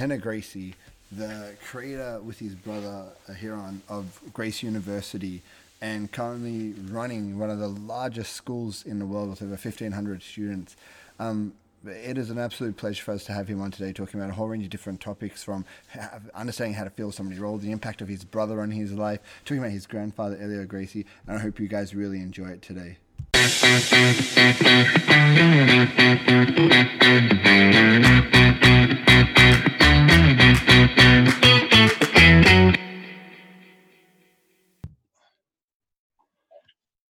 Rener Gracie, the creator with his brother Ryron of Gracie University and currently running one of the largest schools in the world with over 1,500 students. Um, it is an absolute pleasure for us to have him on today talking about a whole range of different topics from understanding how to fill somebody's role, the impact of his brother on his life, talking about his grandfather, Helio Gracie, and I hope you guys really enjoy it today.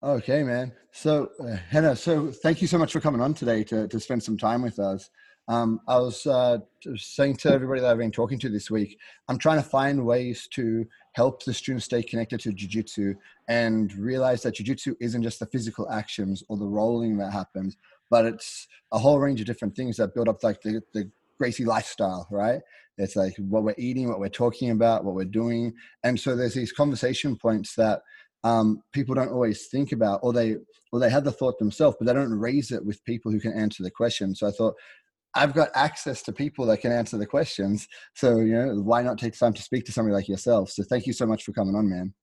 Okay, man. So, uh, Rener, so thank you so much for coming on today to, to spend some time with us. Um, I was uh, saying to everybody that I've been talking to this week, I'm trying to find ways to help the students stay connected to Jiu-Jitsu and realize that Jiu-Jitsu isn't just the physical actions or the rolling that happens, but it's a whole range of different things that build up like the, the Gracie lifestyle, right? It's like what we're eating, what we're talking about, what we're doing. And so there's these conversation points that um, people don't always think about, or they or they have the thought themselves, but they don't raise it with people who can answer the question. So I thought I've got access to people that can answer the questions. So you know, why not take time to speak to somebody like yourself? So thank you so much for coming on, man.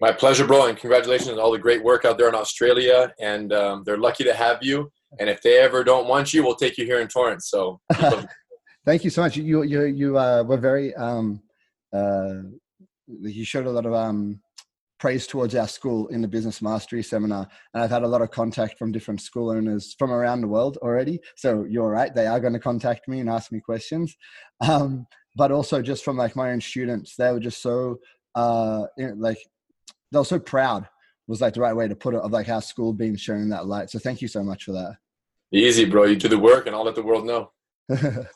My pleasure, bro, and congratulations on all the great work out there in Australia. And um, they're lucky to have you. And if they ever don't want you, we'll take you here in Torrance. So thank you so much. You you you uh, were very um, uh, you showed a lot of um, praise towards our school in the business mastery seminar. And i've had a lot of contact from different school owners from around the world already. So you're right they are going to contact me and ask me questions. Um, but also just from like my own students they were just so uh, like they were so proud was like the right way to put it of like our school being shown that light. So thank you so much for that. Easy bro. You do the work and i'll let the world know.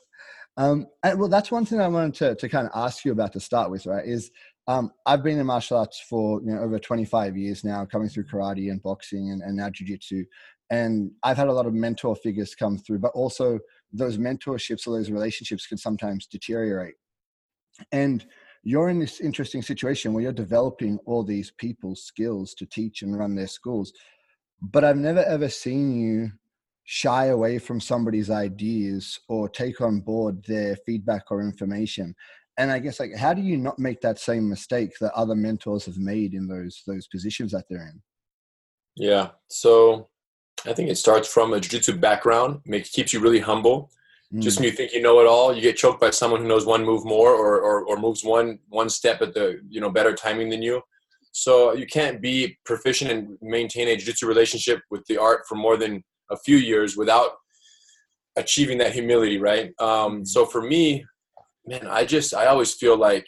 Um, and, well that's one thing i wanted to, to kind of ask you about to start with right is um, I've been in martial arts for you know over 25 years now, coming through karate and boxing and, and now jiu-jitsu. And I've had a lot of mentor figures come through, but also those mentorships or those relationships can sometimes deteriorate. And you're in this interesting situation where you're developing all these people's skills to teach and run their schools. But I've never ever seen you shy away from somebody's ideas or take on board their feedback or information and I guess like how do you not make that same mistake that other mentors have made in those those positions that they're in? Yeah. So I think it starts from a jiu-jitsu background, makes keeps you really humble. Mm. Just when you think you know it all, you get choked by someone who knows one move more or, or, or moves one one step at the you know better timing than you. So you can't be proficient and maintain a jiu-jitsu relationship with the art for more than a few years without achieving that humility, right? Um, mm. so for me, man, I just I always feel like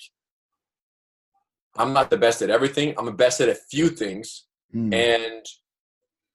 I'm not the best at everything. I'm the best at a few things. Mm. And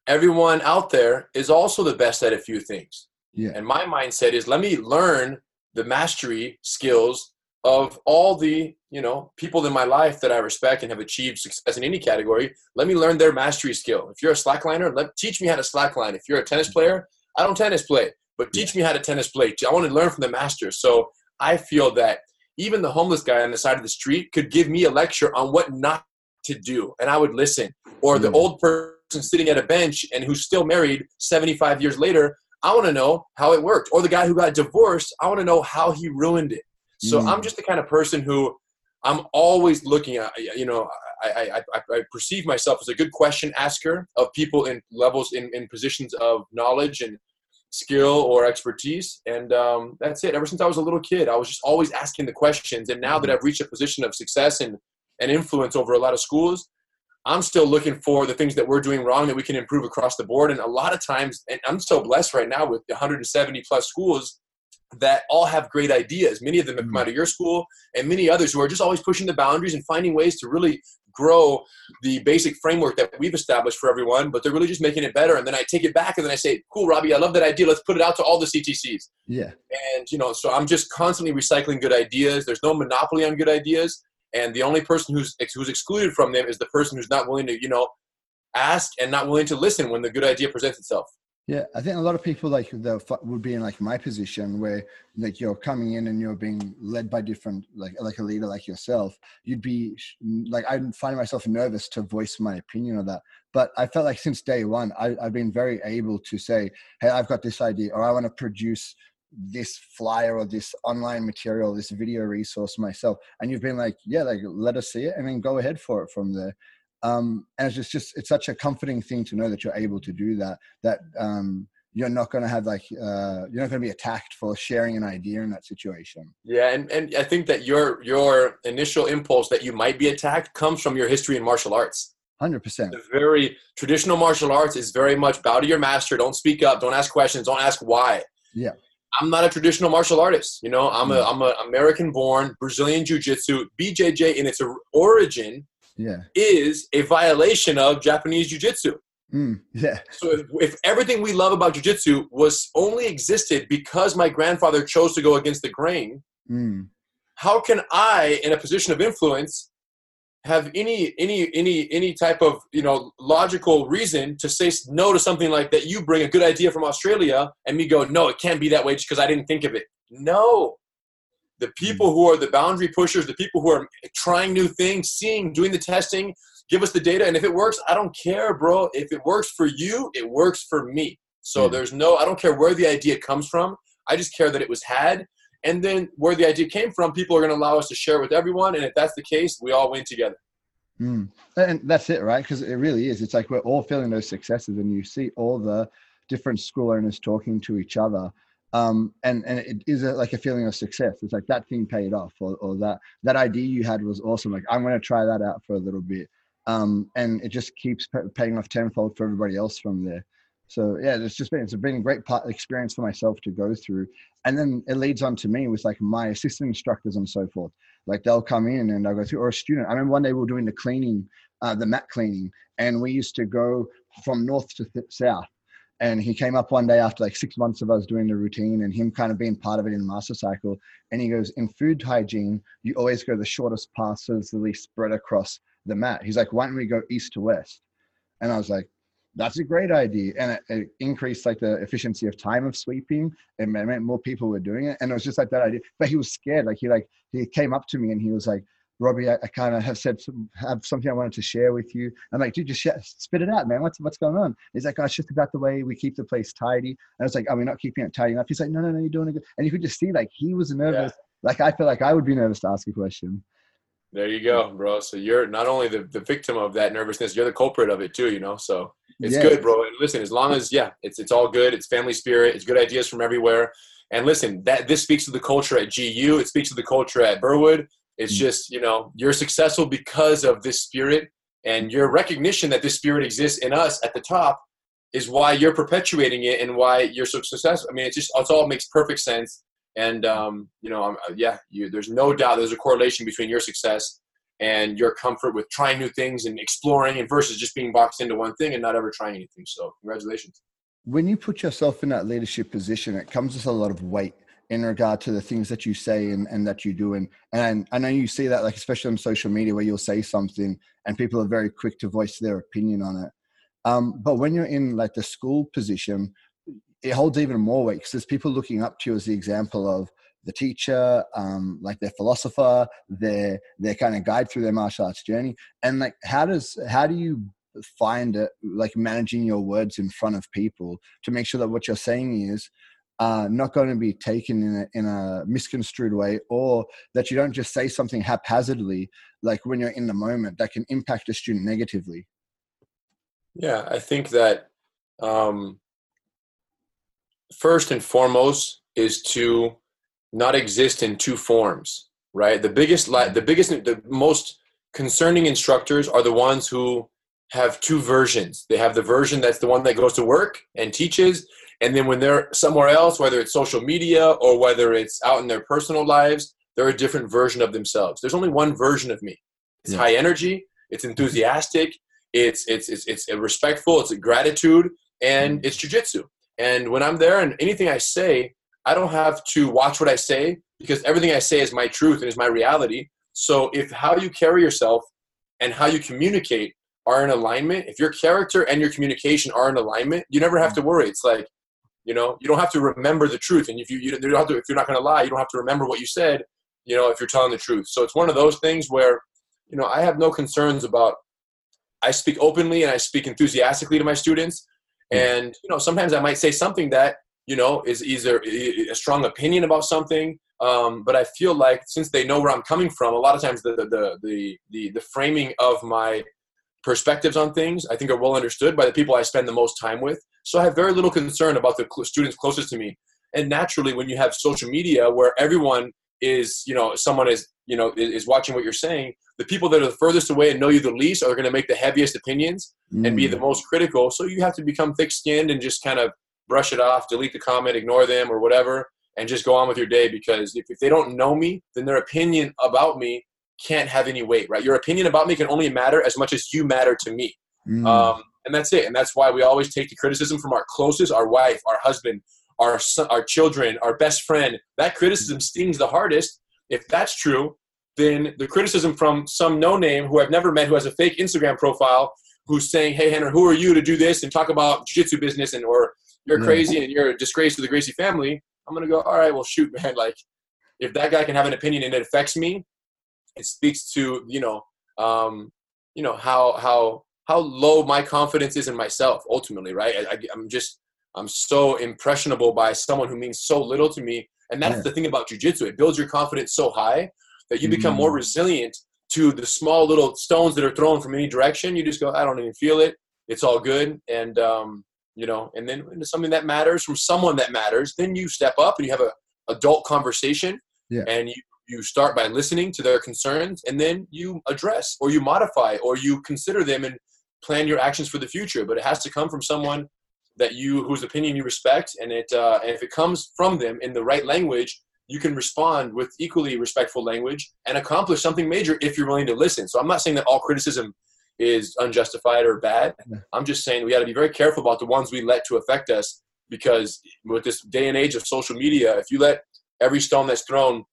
everyone out there is also the best at a few things. Yeah. And my mindset is let me learn the mastery skills of all the, you know, people in my life that I respect and have achieved success in any category. Let me learn their mastery skill. If you're a slackliner, let teach me how to slackline. If you're a tennis player, I don't tennis play, but teach yeah. me how to tennis play. I want to learn from the masters. So I feel that even the homeless guy on the side of the street could give me a lecture on what not to do, and I would listen. Or the mm. old person sitting at a bench and who's still married 75 years later, I want to know how it worked. Or the guy who got divorced, I want to know how he ruined it. So mm. I'm just the kind of person who I'm always looking at, you know, I, I, I, perceive myself as a good question asker of people in levels in, in positions of knowledge and skill or expertise. And um, that's it. Ever since I was a little kid, I was just always asking the questions. And now that mm-hmm. I've reached a position of success and, and influence over a lot of schools, I'm still looking for the things that we're doing wrong that we can improve across the board. And a lot of times, and I'm so blessed right now with 170 plus schools that all have great ideas. Many of them have come mm-hmm. out of your school, and many others who are just always pushing the boundaries and finding ways to really grow the basic framework that we've established for everyone, but they're really just making it better. And then I take it back and then I say, cool, Robbie, I love that idea. Let's put it out to all the CTCs. Yeah. And, you know, so I'm just constantly recycling good ideas. There's no monopoly on good ideas. And the only person who's, who's excluded from them is the person who's not willing to, you know, ask and not willing to listen when the good idea presents itself. Yeah, I think a lot of people like the would be in like my position where like you're coming in and you're being led by different like like a leader like yourself. You'd be like I'd find myself nervous to voice my opinion on that. But I felt like since day one, I, I've been very able to say, "Hey, I've got this idea," or "I want to produce this flyer or this online material, this video resource myself. And you've been like, yeah, like let us see it and then go ahead for it from there. Um, and it's just, it's such a comforting thing to know that you're able to do that, that, um, you're not going to have like uh, you're not going to be attacked for sharing an idea in that situation. Yeah and, and i think that your your initial impulse that you might be attacked comes from your history in martial arts. 100% the very traditional martial arts is very much bow to your master don't speak up don't ask questions don't ask why. Yeah. I'm not a traditional martial artist you know? I'm a i'm a american born brazilian jiu-jitsu bjj in its origin yeah is a violation of japanese jiu-jitsu Mm, yeah. So if, if, everything we love about jujitsu was only existed because my grandfather chose to go against the grain, mm. how can I, in a position of influence, have any any any any type of you know logical reason to say no to something like that? You bring a good idea from Australia, and me go, no, it can't be that way just because I didn't think of it. No. The people mm. who are the boundary pushers, the people who are trying new things, seeing, doing the testing, give us the data. And if it works i don't care bro. If it works for you it works for me. So mm. there's no i don't care where the idea comes from. I just care that it was had. And then where the idea came from people are going to allow us to share it with everyone. And if that's the case we all win together. Mm. and that's it right? Because it really is. It's like we're all feeling those successes and you see all the different school owners talking to each other um, and and it is a, like a feeling of success. It's like that thing paid off, or, or that that idea you had was awesome. Like I'm going to try that out for a little bit, um, and it just keeps paying off tenfold for everybody else from there. So yeah, it's just been it's been a great part, experience for myself to go through, and then it leads on to me with like my assistant instructors and so forth. Like they'll come in and I'll go through, or a student. I remember one day we were doing the cleaning, uh, the mat cleaning, and we used to go from north to th- south. And he came up one day after like six months of us doing the routine and him kind of being part of it in the master cycle. And he goes, in food hygiene, you always go the shortest path so it's the least spread across the mat. He's like, why don't we go east to west? And I was like, that's a great idea. And it, it increased like the efficiency of time of sweeping and it meant more people were doing it. And it was just like that idea. But he was scared. Like he like he came up to me and he was like, Robbie, I, I kind of have said some, have something I wanted to share with you. I'm like, dude, just spit it out, man. What's what's going on? He's like, oh, it's just about the way we keep the place tidy. And I was like, are we not keeping it tidy enough? He's like, no, no, no, you're doing it good. And you could just see like he was nervous. Yeah. Like I feel like I would be nervous to ask a question. There you go, bro. So you're not only the, the victim of that nervousness, you're the culprit of it too, you know? So it's good, bro. And listen, as long as, yeah, it's, it's all good. It's family spirit. It's good ideas from everywhere. And listen, that this speaks to the culture at GU. It speaks to the culture at Burwood. It's mm-hmm. just, you know, you're successful because of this spirit and your recognition that this spirit exists in us at the top is why you're perpetuating it and why you're so successful. I mean, it just, it all makes perfect sense. And um, you know, uh, yeah, you, there's no doubt there's a correlation between your success and your comfort with trying new things and exploring, and versus just being boxed into one thing and not ever trying anything. So, congratulations. When you put yourself in that leadership position, it comes with a lot of weight in regard to the things that you say and, and that you do. And, and I know you see that, like, especially on social media, where you'll say something and people are very quick to voice their opinion on it. Um, but when you're in like the school position, it holds even more weight because there's people looking up to you as the example of the teacher, um, like their philosopher, their their kind of guide through their martial arts journey. And like, how does how do you find it like managing your words in front of people to make sure that what you're saying is uh, not going to be taken in a, in a misconstrued way or that you don't just say something haphazardly like when you're in the moment that can impact a student negatively. Yeah i think that um, first and foremost is to not exist in two forms right? The biggest the biggest the most concerning instructors are the ones who have two versions. They have the version that's the one that goes to work and teaches and then when they're somewhere else whether it's social media or whether it's out in their personal lives they're a different version of themselves there's only one version of me it's yeah. high energy it's enthusiastic it's it's it's, it's respectful it's a gratitude and mm. it's jujitsu and when I'm there and anything I say, I don't have to watch what I say because everything I say is my truth and is my reality. So if how you carry yourself and how you communicate are in alignment, if your character and your communication are in alignment, you never have to worry. It's like, you know, you don't have to remember the truth. And if you, you don't have to, if you're not going to lie, you don't have to remember what you said, you know, if you're telling the truth. So it's one of those things where, you know, I have no concerns about, I speak openly and I speak enthusiastically to my students. And you know, sometimes I might say something that you know, is either a strong opinion about something. Um, but I feel like since they know where I'm coming from, a lot of times the the the the, the framing of my perspectives on things I think are well understood by the people I spend the most time with. So I have very little concern about the students closest to me. And naturally, when you have social media where everyone is, you know, someone is, you know, is, watching what you're saying, the people that are the furthest away and know you the least are going to make the heaviest opinions mm. and be the mm. most critical. So you have to become thick skinned and just kind of brush it off, delete the comment, ignore them or whatever, and just go on with your day because if, if they don't know me, then their opinion about me can't have any weight, right? Your opinion about me can only matter as much as you matter to me. Mm. Um, and that's it. And that's why we always take the criticism from our closest, our wife, our husband, our son, our children, our best friend. That criticism stings the hardest. If that's true, then the criticism from some no name who I've never met who has a fake Instagram profile who's saying, "Hey, Rener, who are you to do this and talk about jiu-jitsu business and or you're yeah. crazy and you're a disgrace to the Gracie family." I'm gonna go, "All right, well, shoot, man. Like, if that guy can have an opinion and it affects me, it speaks to you know, um, you know how how how low my confidence is in myself ultimately, right? I, am just I'm so impressionable by someone who means so little to me, and that's yeah. the thing about jujitsu. It builds your confidence so high that you become more mm. resilient to the small little stones that are thrown from any direction. You just go, I don't even feel it. It's all good, and um, you know. And then into something that matters from someone that matters, then you step up and you have a adult conversation, yeah. and you you start by listening to their concerns, and then you address or you modify or you consider them and plan your actions for the future. But it has to come from someone that you whose opinion you respect, and it uh, and if it comes from them in the right language, you can respond with equally respectful language and accomplish something major if you're willing to listen. So I'm not saying that all criticism is unjustified or bad. I'm just saying we got to be very careful about the ones we let to affect us because with this day and age of social media, if you let every stone that's thrown,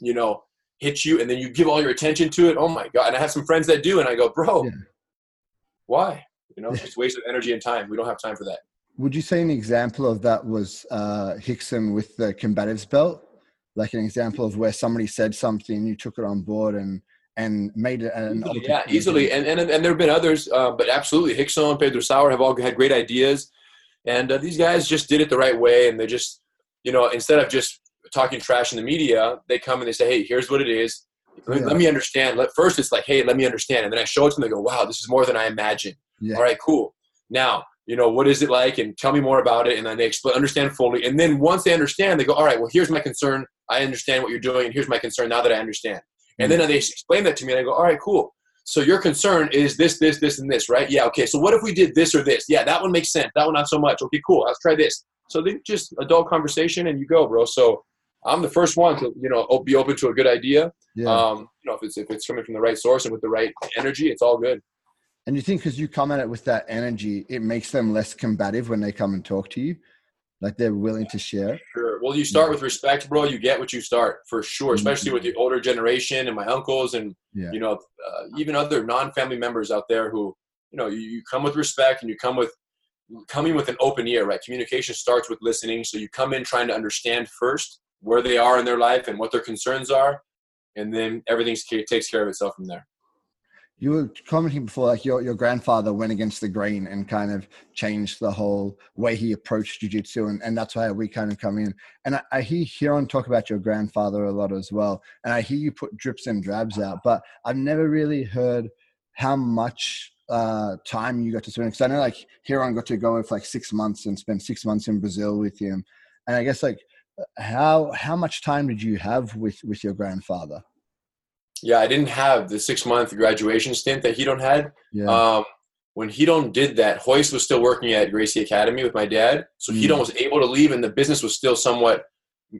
you know, hit you and then you give all your attention to it, oh my God. And I have some friends that do, and I go, bro, yeah. why? You know, it's waste of energy and time. We don't have time for that. Would you say an example of that was uh, Rickson with the combatives belt? Like an example of where somebody said something, you took it on board and and made it an easily, yeah easily and, and and there have been others uh, but absolutely Rickson Pedro Sauer have all had great ideas and uh, these guys just did it the right way and they just you know instead of just talking trash in the media they come and they say hey here's what it is let, yeah. let me understand let, first it's like hey let me understand and then I show it to them they go wow this is more than I imagined yeah. all right cool now you know, what is it like? And tell me more about it. And then they explain, understand fully. And then once they understand, they go, all right, well, here's my concern. I understand what you're doing. And here's my concern now that I understand. And then they explain that to me and I go, all right, cool. So your concern is this, this, this, and this, right? Yeah, okay. So what if we did this or this? Yeah, that one makes sense. That one not so much. Okay, cool. Let's try this. So they just adult conversation and you go, bro. So I'm the first one to, you know, be open to a good idea. Yeah. Um, you know, if it's if it's coming from the right source and with the right energy, it's all good. And you think because you come at it with that energy, it makes them less combative when they come and talk to you? Like they're willing to share? Sure. Well, you start with respect, bro. You get what you start for sure, mm-hmm. especially with the older generation and my uncles and, yeah. you know, uh, even other non family members out there who, you know, you, you come with respect and you come with coming with an open ear, right? Communication starts with listening. So you come in trying to understand first where they are in their life and what their concerns are, and then everything takes care of itself from there. You were commenting before like your, your grandfather went against the grain and kind of changed the whole way he approached jiu-jitsu and, and that's why we kind of come in. And I, I hear Ryron talk about your grandfather a lot as well and i hear you put drips and drabs out but i've never really heard how much uh, time you got to spend because i know like Ryron got to go for like six months and spend six months in brazil with him. And i guess like how how much time did you have with with your grandfather yeah, I didn't have the six month graduation stint that Ryron had. Yeah. Um, when Ryron did that, Royce was still working at Gracie Academy with my dad. So mm. Ryron was able to leave and the business was still somewhat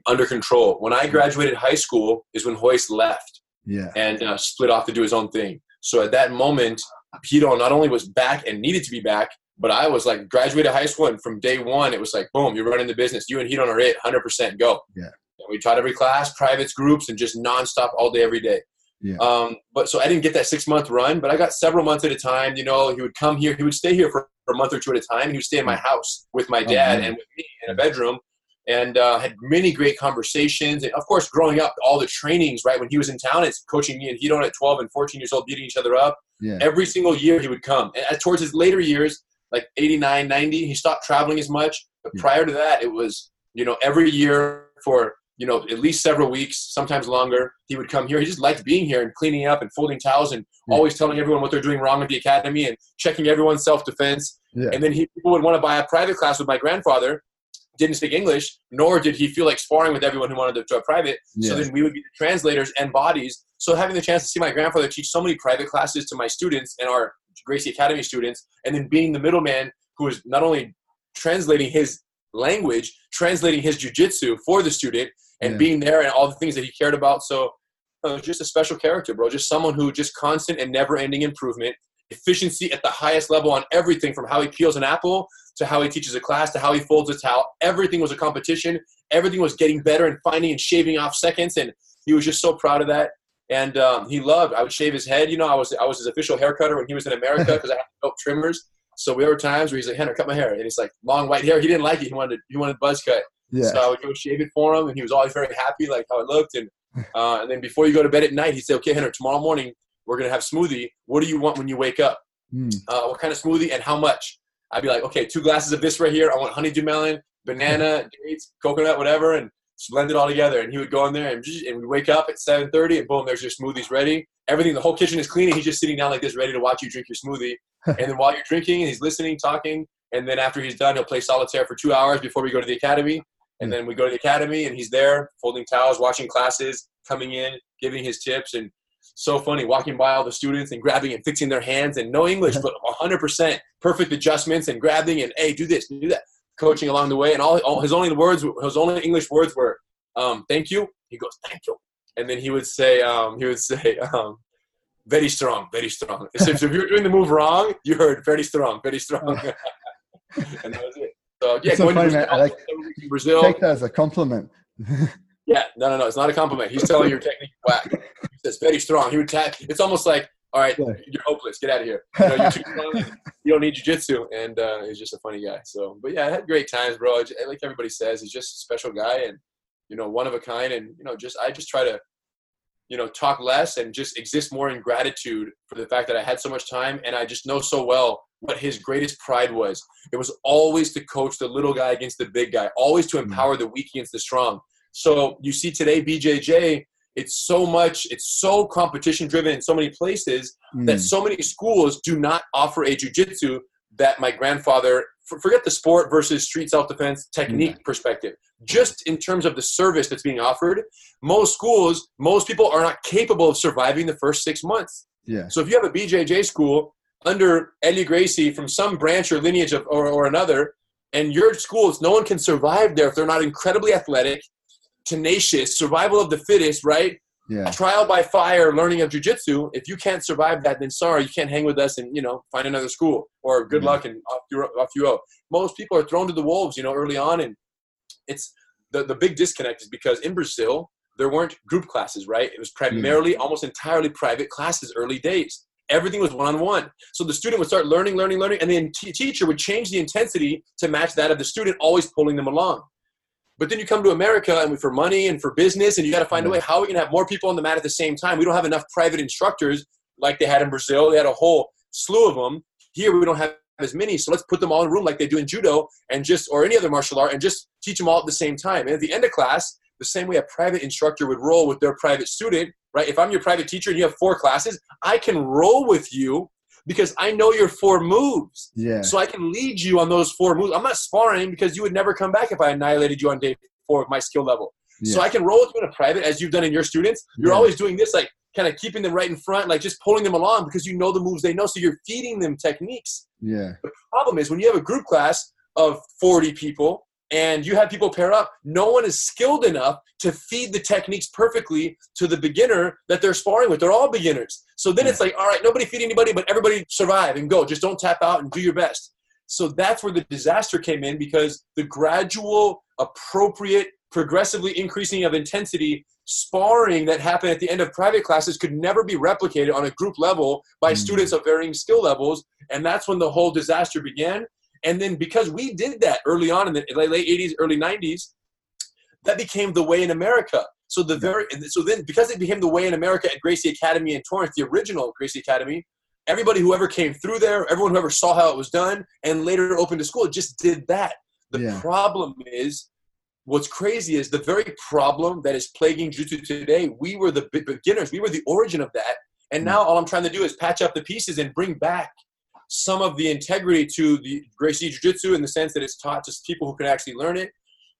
under control. When I graduated high school is when Royce left yeah. and uh, split off to do his own thing. So at that moment, Ryron not only was back and needed to be back, but I was like graduated high school and from day one, it was like, boom, you're running the business. You and Ryron are it, 100% go. Yeah. And we taught every class, privates, groups, and just nonstop all day, every day. Yeah. Um, but so I didn't get that six month run, but I got several months at a time. You know, he would come here, he would stay here for, for a month or two at a time. He would stay in my house with my oh, dad oh, and with me in a bedroom and uh, had many great conversations. And of course, growing up, all the trainings, right? When he was in town, it's coaching me and he don't at 12 and 14 years old, beating each other up. Yeah. Every single year he would come. And towards his later years, like 89, 90, he stopped traveling as much. But hmm. prior to that, it was, you know, every year for, you know, at least several weeks, sometimes longer, he would come here. He just liked being here and cleaning up and folding towels and yeah. always telling everyone what they're doing wrong at the academy and checking everyone's self defense. Yeah. And then he, people would want to buy a private class with my grandfather didn't speak English, nor did he feel like sparring with everyone who wanted to do a private. Yeah. So then we would be the translators and bodies. So having the chance to see my grandfather teach so many private classes to my students and our Gracie Academy students, and then being the middleman who was not only translating his language, translating his jujitsu for the student, and yeah. being there and all the things that he cared about. So just a special character, bro. Just someone who just constant and never-ending improvement, efficiency at the highest level on everything from how he peels an apple to how he teaches a class to how he folds a towel. Everything was a competition. Everything was getting better and finding and shaving off seconds, and he was just so proud of that. And um, he loved. I would shave his head. You know, I was I was his official hair cutter when he was in America because I had to help trimmers. So there were times where he's like, "Rener, cut my hair," and he's like, "Long white hair." He didn't like it. He wanted he wanted buzz cut. Yeah. So I would go shave it for him, and he was always very happy, like how it looked. And uh, and then before you go to bed at night, he'd say, "Okay, Rener, tomorrow morning we're gonna have smoothie. What do you want when you wake up? Mm. Uh, what kind of smoothie and how much?" I'd be like, "Okay, two glasses of this right here. I want honeydew melon, banana, dates, coconut, whatever, and just blend it all together. And he would go in there and, and we'd wake up at 7.30 and boom, there's your smoothies ready. Everything, the whole kitchen is clean and he's just sitting down like this ready to watch you drink your smoothie. and then while you're drinking, he's listening, talking. And then after he's done, he'll play solitaire for two hours before we go to the academy. And hmm. then we go to the academy and he's there folding towels, watching classes, coming in, giving his tips. And so funny walking by all the students and grabbing and fixing their hands and no English, but 100% perfect adjustments and grabbing and, hey, do this, do that coaching along the way, and all, all his only words, his only English words were, um, "Thank you." He goes, "Thank you," and then he would say, um, he would say, um, "Very strong, very strong." So if you're doing the move wrong, you heard "very strong, very strong," and that was it. So yeah, so funny, Brazil, like, Brazil. Take that as a compliment. yeah, no, no, no. It's not a compliment. He's telling your technique whack. He says very strong. He would tap. It's almost like all right, yeah. you're hopeless. Get out of here. You, know, you're too you don't need jujitsu. And uh, he's just a funny guy. So, but yeah, I had great times, bro. Like everybody says, he's just a special guy and, you know, one of a kind. And, you know, just, I just try to, you know, talk less and just exist more in gratitude for the fact that I had so much time. And I just know so well what his greatest pride was. It was always to coach the little guy against the big guy, always to mm. empower the weak against the strong. So you see today, BJJ, it's so much it's so competition driven in so many places mm. that so many schools do not offer a jiu-jitsu that my grandfather forget the sport versus street self-defense technique mm. perspective just in terms of the service that's being offered most schools most people are not capable of surviving the first six months yeah so if you have a bjj school under Helio Gracie from some branch or lineage of, or, or another and your schools no one can survive there if they're not incredibly athletic tenacious, survival of the fittest, right? Yeah. Trial by fire, learning of jujitsu. If you can't survive that, then sorry, you can't hang with us and you know find another school or good luck and off you off you go. Most people are thrown to the wolves, you know, early on, and it's the the big disconnect is because in Brazil there weren't group classes, right? It was primarily mm. almost entirely private classes early days. Everything was one on one. So the student would start learning, learning, learning, and the t- teacher would change the intensity to match that of the student, always pulling them along. But then you come to America and for money and for business, and you got to find a way how are we going to have more people on the mat at the same time? We don't have enough private instructors like they had in Brazil. They had a whole slew of them. Here we don't have as many, so let's put them all in a room like they do in judo and just or any other martial art and just teach them all at the same time. And at the end of class, the same way a private instructor would roll with their private student, right? If I'm your private teacher and you have four classes, I can roll with you because I know your four moves. Yeah. So I can lead you on those four moves. I'm not sparring because you would never come back if I annihilated you on day four of my skill level. Yeah. So I can roll with you in a private as you've done in your students. You're yeah. always doing this, like kind of keeping them right in front, like just pulling them along because you know the moves they know. So you're feeding them techniques. Yeah. The problem is when you have a group class of 40 people and you have people pair up, no one is skilled enough to feed the techniques perfectly to the beginner that they're sparring with. They're all beginners. So then yeah. it's like, all right, nobody feed anybody, but everybody survive and go. Just don't tap out and do your best. So that's where the disaster came in because the gradual, appropriate, progressively increasing of intensity sparring that happened at the end of private classes could never be replicated on a group level by mm. students of varying skill levels. And that's when the whole disaster began. And then because we did that early on in the late 80s, early 90s, that became the way in America. So the very so then because it became the way in America at Gracie Academy in Torrance, the original Gracie Academy, everybody who ever came through there, everyone who ever saw how it was done, and later opened a school, just did that. The Yeah. problem is, what's crazy is the very problem that is plaguing jiu-jitsu today. We were the beginners. We were the origin of that, and hmm. now all I'm trying to do is patch up the pieces and bring back some of the integrity to the Gracie Jiu-Jitsu in the sense that it's taught to people who can actually learn it.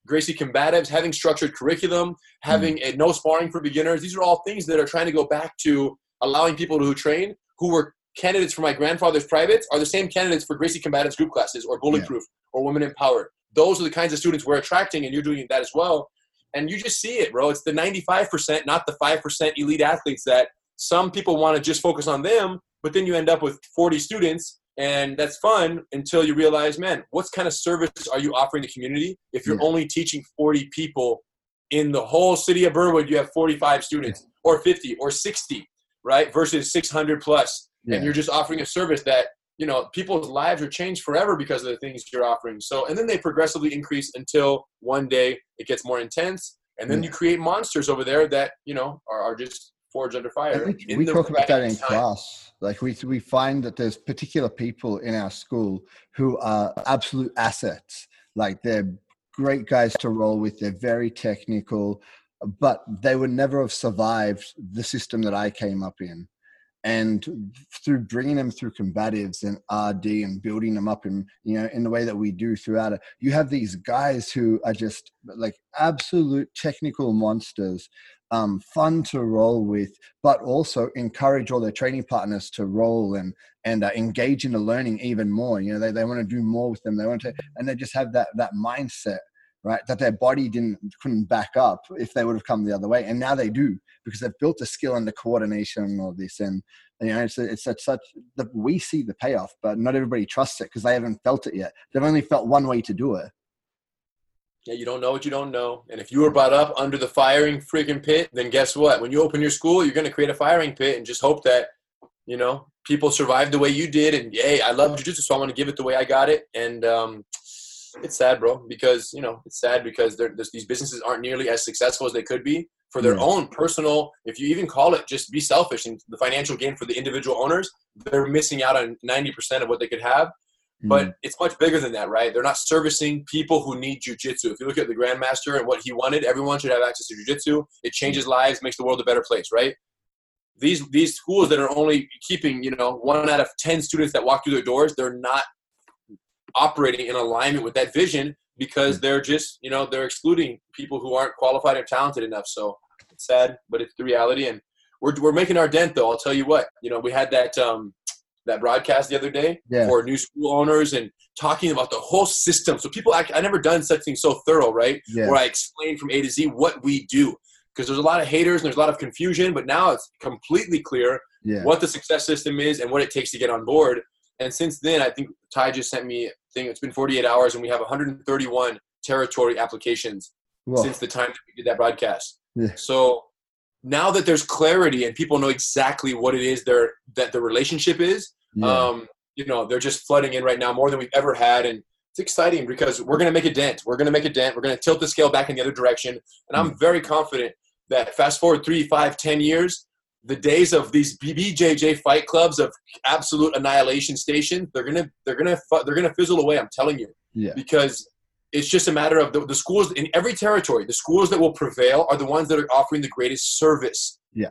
Gracie combatives, having structured curriculum, having a no sparring for beginners. These are all things that are trying to go back to allowing people who train who were candidates for my grandfather's privates are the same candidates for Gracie combatives group classes or bullyproof or women empowered. Those are the kinds of students we're attracting, and you're doing that as well. And you just see it, bro. It's the 95%, not the 5% elite athletes that some people want to just focus on them, but then you end up with 40 students, and that's fun until you realize, man, what kind of service are you offering the community if you're Yeah. only teaching 40 people in the whole city of Burwood? You have 45 students, or 50, or 60, right? Versus 600 plus, Yeah. and you're just offering a service that you know people's lives are changed forever because of the things you're offering. So, and then they progressively increase until one day it gets more intense, and then Yeah. you create monsters over there that you know are, are just forged under fire. We, we talk about that in time. class. Like we we find that there's particular people in our school who are absolute assets. Like they're great guys to roll with. They're very technical, but they would never have survived the system that I came up in. And through bringing them through combatives and RD and building them up in you know in the way that we do throughout it, you have these guys who are just like absolute technical monsters um, fun to roll with, but also encourage all their training partners to roll and and uh, engage in the learning even more. You know, they, they want to do more with them. They want to, and they just have that that mindset, right? That their body didn't couldn't back up if they would have come the other way, and now they do because they've built the skill and the coordination and all this. And you know, it's it's at such that we see the payoff, but not everybody trusts it because they haven't felt it yet. They've only felt one way to do it. Yeah, you don't know what you don't know. And if you were brought up under the firing freaking pit, then guess what? When you open your school, you're going to create a firing pit and just hope that, you know, people survive the way you did. And hey, I love jujitsu, so I want to give it the way I got it. And um, it's sad, bro, because, you know, it's sad because these businesses aren't nearly as successful as they could be for their Yeah. own personal, if you even call it just be selfish and the financial gain for the individual owners, they're missing out on 90% of what they could have Mm. but it's much bigger than that, right? They're not servicing people who need jujitsu. If you look at the Grandmaster and what he wanted, everyone should have access to jujitsu. It changes lives, makes the world a better place, right? These these schools that are only keeping, you know, one out of ten students that walk through their doors, they're not operating in alignment with that vision because they're just, you know, they're excluding people who aren't qualified or talented enough. So it's sad, but it's the reality. And we're we're making our dent, though. I'll tell you what. You know, we had that um, that broadcast the other day Yeah. for new school owners and talking about the whole system. So people, act, I never done such thing so thorough, right? Yeah. Where I explain from A to Z what we do. Because there's a lot of haters and there's a lot of confusion, but now it's completely clear Yeah. what the success system is and what it takes to get on board. And since then, I think Ty just sent me a thing. It's been 48 hours, and we have 131 territory applications Well, since the time that we did that broadcast. Yeah. So now that there's clarity and people know exactly what it is their that the relationship is, yeah. um, you know, they're just flooding in right now more than we've ever had, and it's exciting because we're going to make a dent. We're going to make a dent. We're going to tilt the scale back in the other direction, and I'm very confident that fast forward three, five, ten years, the days of these BBJJ fight clubs of absolute annihilation stations, they're gonna, they're gonna, they're gonna fizzle away. I'm telling you yeah. because it's just a matter of the, the schools in every territory. The schools that will prevail are the ones that are offering the greatest service. Yeah.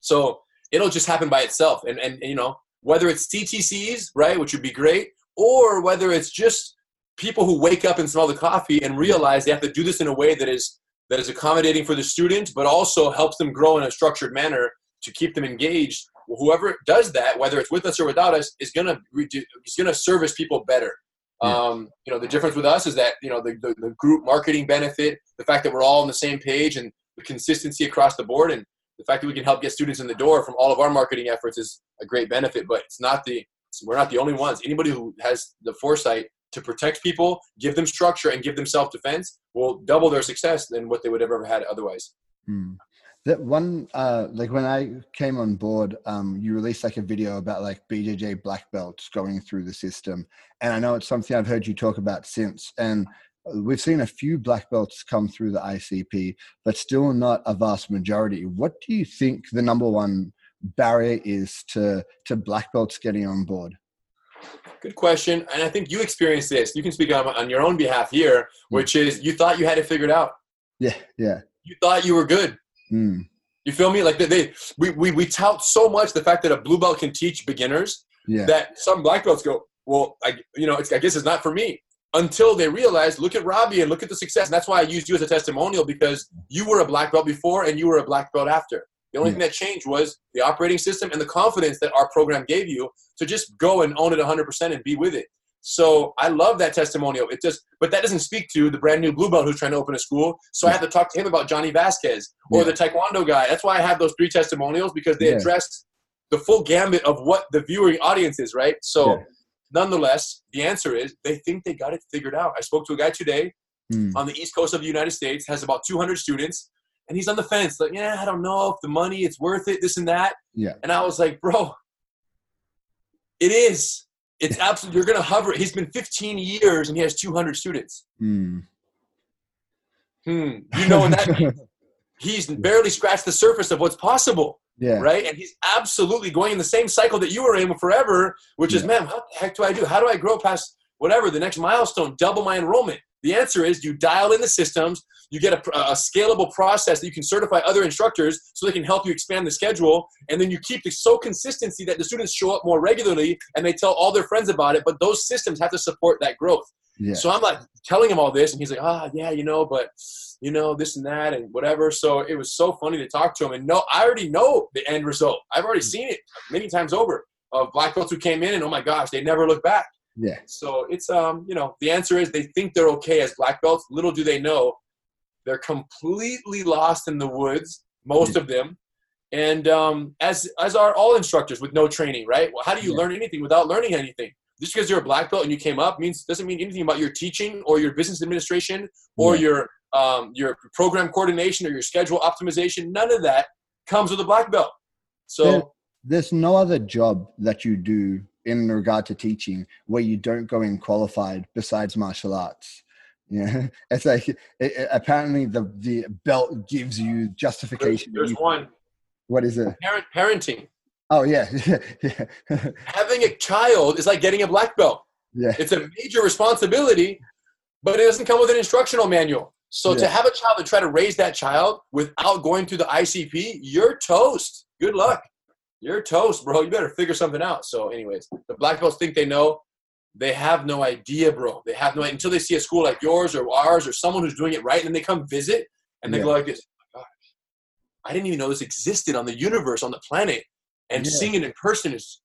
So it'll just happen by itself, and and you know whether it's CTCs, right, which would be great, or whether it's just people who wake up and smell the coffee and realize they have to do this in a way that is that is accommodating for the student, but also helps them grow in a structured manner to keep them engaged. Well, whoever does that, whether it's with us or without us, is gonna is gonna service people better. Yeah. Um, you know, the difference with us is that you know the, the, the group marketing benefit, the fact that we're all on the same page, and the consistency across the board, and the fact that we can help get students in the door from all of our marketing efforts is a great benefit. But it's not the we're not the only ones. Anybody who has the foresight to protect people, give them structure, and give them self defense will double their success than what they would have ever had otherwise. Hmm. That one, uh, like when I came on board, um, you released like a video about like BJJ black belts going through the system, and I know it's something I've heard you talk about since. And we've seen a few black belts come through the ICP, but still not a vast majority. What do you think the number one barrier is to to black belts getting on board? Good question. And I think you experienced this. You can speak on, on your own behalf here, Hmm. which is you thought you had it figured out. Yeah, yeah. You thought you were good. Mm, You feel me? Like they, they we, we, we tout so much the fact that a blue belt can teach beginners yeah. that some black belts go, well, I, you know, it's, I guess it's not for me until they realized, look at Robbie and look at the success. And that's why I used you as a testimonial because you were a black belt before and you were a black belt after. The only Yeah. thing that changed was the operating system and the confidence that our program gave you to just go and own it 100% and be with it. So I love that testimonial. It just, but that doesn't speak to the brand new blue belt who's trying to open a school. So I have to talk to him about Johnny Vasquez or Yeah. the Taekwondo guy. That's why I have those three testimonials because they Yeah. address the full gambit of what the viewing audience is, right? So, Yeah. Nonetheless, the answer is they think they got it figured out. I spoke to a guy today Mm, on the East Coast of the United States, has about 200 students, and he's on the fence, like, yeah, I don't know if the money, it's worth it, this and that. Yeah. And I was like, bro, it is. It's absolutely, you're going to hover. He's been 15 years and he has 200 students. mm. Hmm. You know what that means? He's barely scratched the surface of what's possible. yeah. right? And he's absolutely going in the same cycle that you were in forever, which is, man, what the heck do I do? How do I grow past whatever the next milestone, double my enrollment? The answer is you dial in the systems, you get a, a scalable process that you can certify other instructors so they can help you expand the schedule, and then you keep it so consistency that the students show up more regularly and they tell all their friends about it. But those systems have to support that growth. Yeah. So I'm like telling him all this, and he's like, ah, yeah, you know, but you know, this and that and whatever. So it was so funny to talk to him. And no, I already know the end result. I've already seen it many times over of black belts who came in and oh my gosh, they never look back. Yeah. So it's um, you know, the answer is they think they're okay as black belts. Little do they know, they're completely lost in the woods, most of them. And um, as as are all instructors with no training, right? Well, how do you Yeah. learn anything without learning anything? Just because you're a black belt and you came up means doesn't mean anything about your teaching or your business administration or Yeah. your um, your program coordination or your schedule optimization. None of that comes with a black belt. So Yeah. There's no other job that you do in regard to teaching where you don't go in qualified besides martial arts. Yeah, it's like it, it- apparently the the belt gives you justification. there's you- one what is it? parent parenting. Oh yeah, yeah, Having a child is like getting a black belt. yeah. It's a major responsibility, but it doesn't come with an instructional manual. So to have a child and try to raise that child without going through the ICP, you're toast. Good luck. You're toast, bro. You better figure something out. So, anyways, the black belts think they know. They have no idea, bro. They have no idea until they see a school like yours or ours or someone who's doing it right, and then they come visit and they Yeah. go like this. Oh my gosh, I didn't even know this existed on the universe, on the planet, and Yeah. seeing it in person is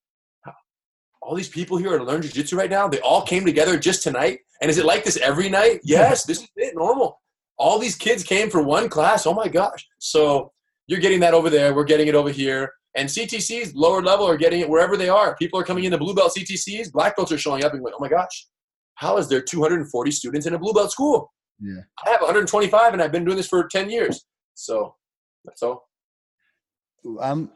all these people here are to learn jujitsu right now. They all came together just tonight. And is it like this every night? Yes, this is it, normal. All these kids came for one class. Oh my gosh. So you're getting that over there. We're getting it over here. And CTCs, lower level, are getting it wherever they are. People are coming into blue belt CTCs. Black belts are showing up and going, oh my gosh, how is there 240 students in a blue belt school? Yeah. I have 125 and I've been doing this for 10 years. So that's all. Um,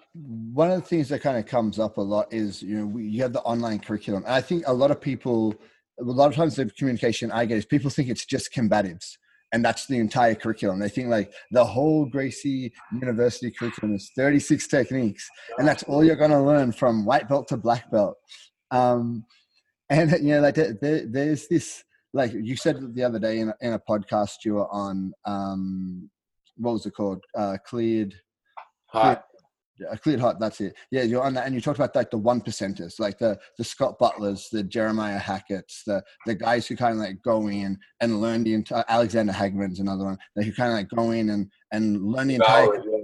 one of the things that kind of comes up a lot is you know we, you have the online curriculum i think a lot of people a lot of times the communication i get is people think it's just combatives and that's the entire curriculum. They think like the whole gracie university curriculum is 36 techniques and that's all you're going to learn from white belt to black belt. Um, and you know like there- there's this like you said the other day in a, in a podcast you were on um, what was it called? Uh, cleared Hot. Yeah, cleared hot. That's it. Yeah, you're on that, and you talked about like the one percenters, like the the Scott Butlers, the Jeremiah Hackett's, the the guys who kind of like go in and learn the entire. Alexander Hagman's another one. They who kind of like go in and and learn the entire. Valid, yeah.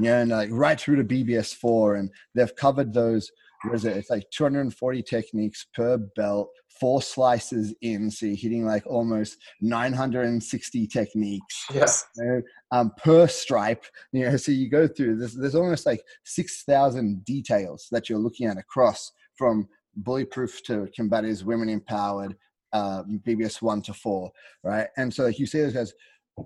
Yeah, and like right through to BBS four, and they've covered those. What is it? It's like 240 techniques per belt, four slices in, so you're hitting like almost 960 techniques Yes. you know, um, per stripe. You know, so you go through. There's there's almost like six thousand details that you're looking at across from bullyproof to combatives, women empowered, uh, BBS one to four, right? And so, like you say, as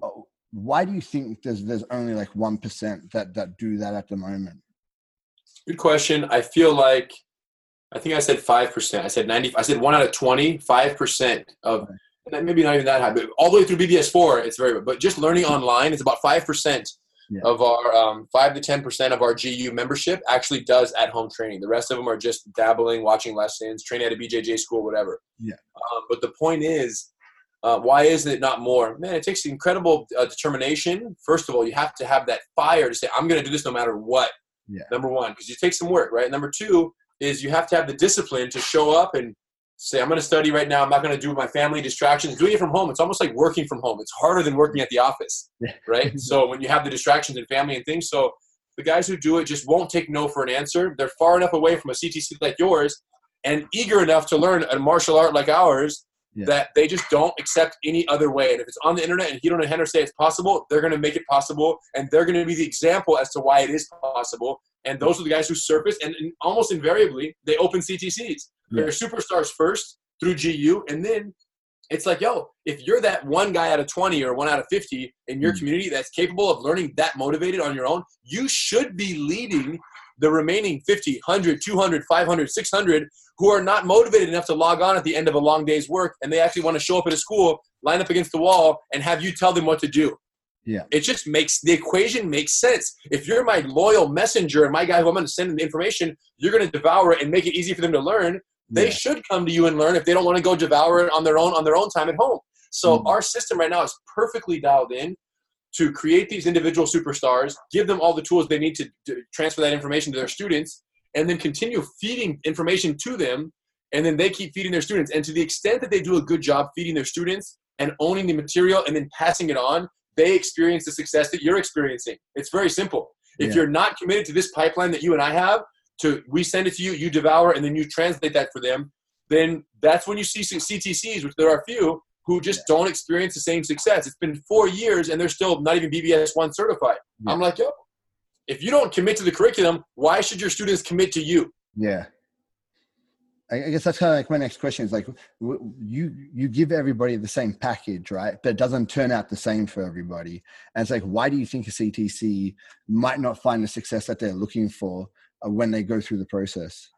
oh, why do you think there's there's only like one percent that that do that at the moment? Good question. I feel like I think I said five percent. I said ninety. I said one out of 20, 5 percent of maybe not even that high, but all the way through BBS four, it's very. But just learning online, it's about five percent yeah. of our um, 5 to 10% of our GU membership actually does at home training. The rest of them are just dabbling, watching lessons, training at a BJJ school, whatever. Yeah. Um, but the point is, uh, why isn't it not more? Man, it takes incredible uh, determination. First of all, you have to have that fire to say, I'm going to do this no matter what. Yeah. Number one, because you take some work, right? Number two is you have to have the discipline to show up and say, I'm going to study right now. I'm not going to do my family distractions. Doing it from home, it's almost like working from home. It's harder than working at the office, right? so when you have the distractions and family and things, so the guys who do it just won't take no for an answer. They're far enough away from a CTC like yours and eager enough to learn a martial art like ours yeah. that they just don't accept any other way. And if it's on the internet and Ryron and Rener say it's possible, they're going to make it possible, and they're going to be the example as to why it is possible. And those are the guys who surface, and, and almost invariably, they open CTCs. They're superstars first through GU, and then it's like, yo, if you're that one guy out of 20 or one out of 50 in your mm. community that's capable of learning that motivated on your own, you should be leading the remaining 50, 100, 200, 500, 600 who are not motivated enough to log on at the end of a long day's work and they actually want to show up at a school, line up against the wall, and have you tell them what to do. Yeah. It just makes the equation makes sense. If you're my loyal messenger and my guy who I'm going to send the information, you're going to devour it and make it easy for them to learn. They yeah. should come to you and learn if they don't want to go devour it on their own on their own time at home. So mm-hmm. our system right now is perfectly dialed in to create these individual superstars, give them all the tools they need to, transfer that information to their students, and then continue feeding information to them and then they keep feeding their students. And to the extent that they do a good job feeding their students and owning the material and then passing it on they experience the success that you're experiencing. It's very simple. If yeah. you're not committed to this pipeline that you and i have to we send it to you you devour and then you translate that for them then that's when you see ctcs which there are a few who just yeah. don't experience the same success it's been four years and they're still not even bbs one certified yeah. i'm like yo if you don't commit to the curriculum, why should your students commit to you? Yeah. I guess that's kind of like my next question is like you you give everybody the same package, right? But it doesn't turn out the same for everybody. And it's like, why do you think a CTC might not find the success that they're looking for uh, when they go through the process?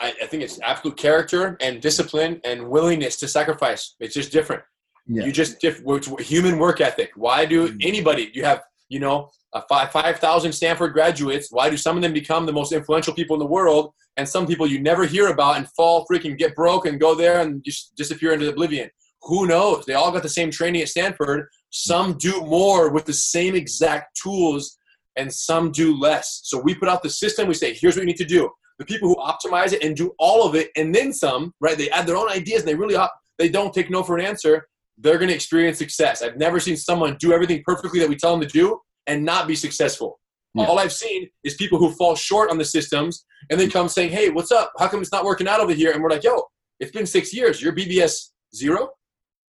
I, I think it's absolute character and discipline and willingness to sacrifice. It's just different. Yeah. You just diff- human work ethic. Why do mm. anybody? You have you know, uh, five 5,000 Stanford graduates. Why do some of them become the most influential people in the world and some people you never hear about and fall freaking get broke and go there and just disappear into oblivion? Who knows? They all got the same training at Stanford. Some do more with the same exact tools and some do less. So we put out the system. We say, here's what you need to do. The people who optimize it and do all of it and then some, right? They add their own ideas and they really op- they don't take no for an answer they're going to experience success. I've never seen someone do everything perfectly that we tell them to do and not be successful. Yeah. All I've seen is people who fall short on the systems and they come saying, Hey, what's up? How come it's not working out over here? And we're like, Yo, it's been six years. You're BBS zero.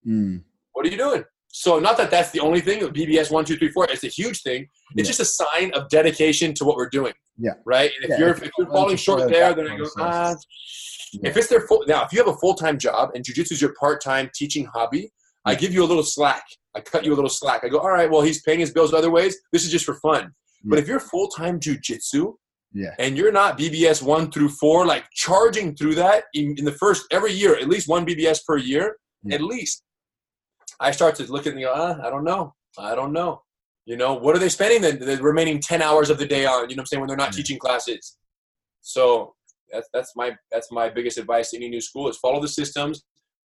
Mm. What are you doing? So, not that that's the only thing, BBS one, two, three, four, it's a huge thing. It's yeah. just a sign of dedication to what we're doing. Yeah. Right? And if, yeah, you're, if you're falling short there, then I go, ah. If it's their full, now, if you have a full time job and jujitsu is your part time teaching hobby, I give you a little slack. I cut you a little slack. I go, all right, well, he's paying his bills other ways. This is just for fun. Yeah. But if you're full time jujitsu, yeah. and you're not BBS one through four, like charging through that in, in the first every year, at least one BBS per year, yeah. at least. I start to look at and go, uh, I don't know. I don't know. You know, what are they spending the, the remaining 10 hours of the day on? You know what I'm saying? When they're not teaching classes. So that's, that's my, that's my biggest advice to any new school is follow the systems,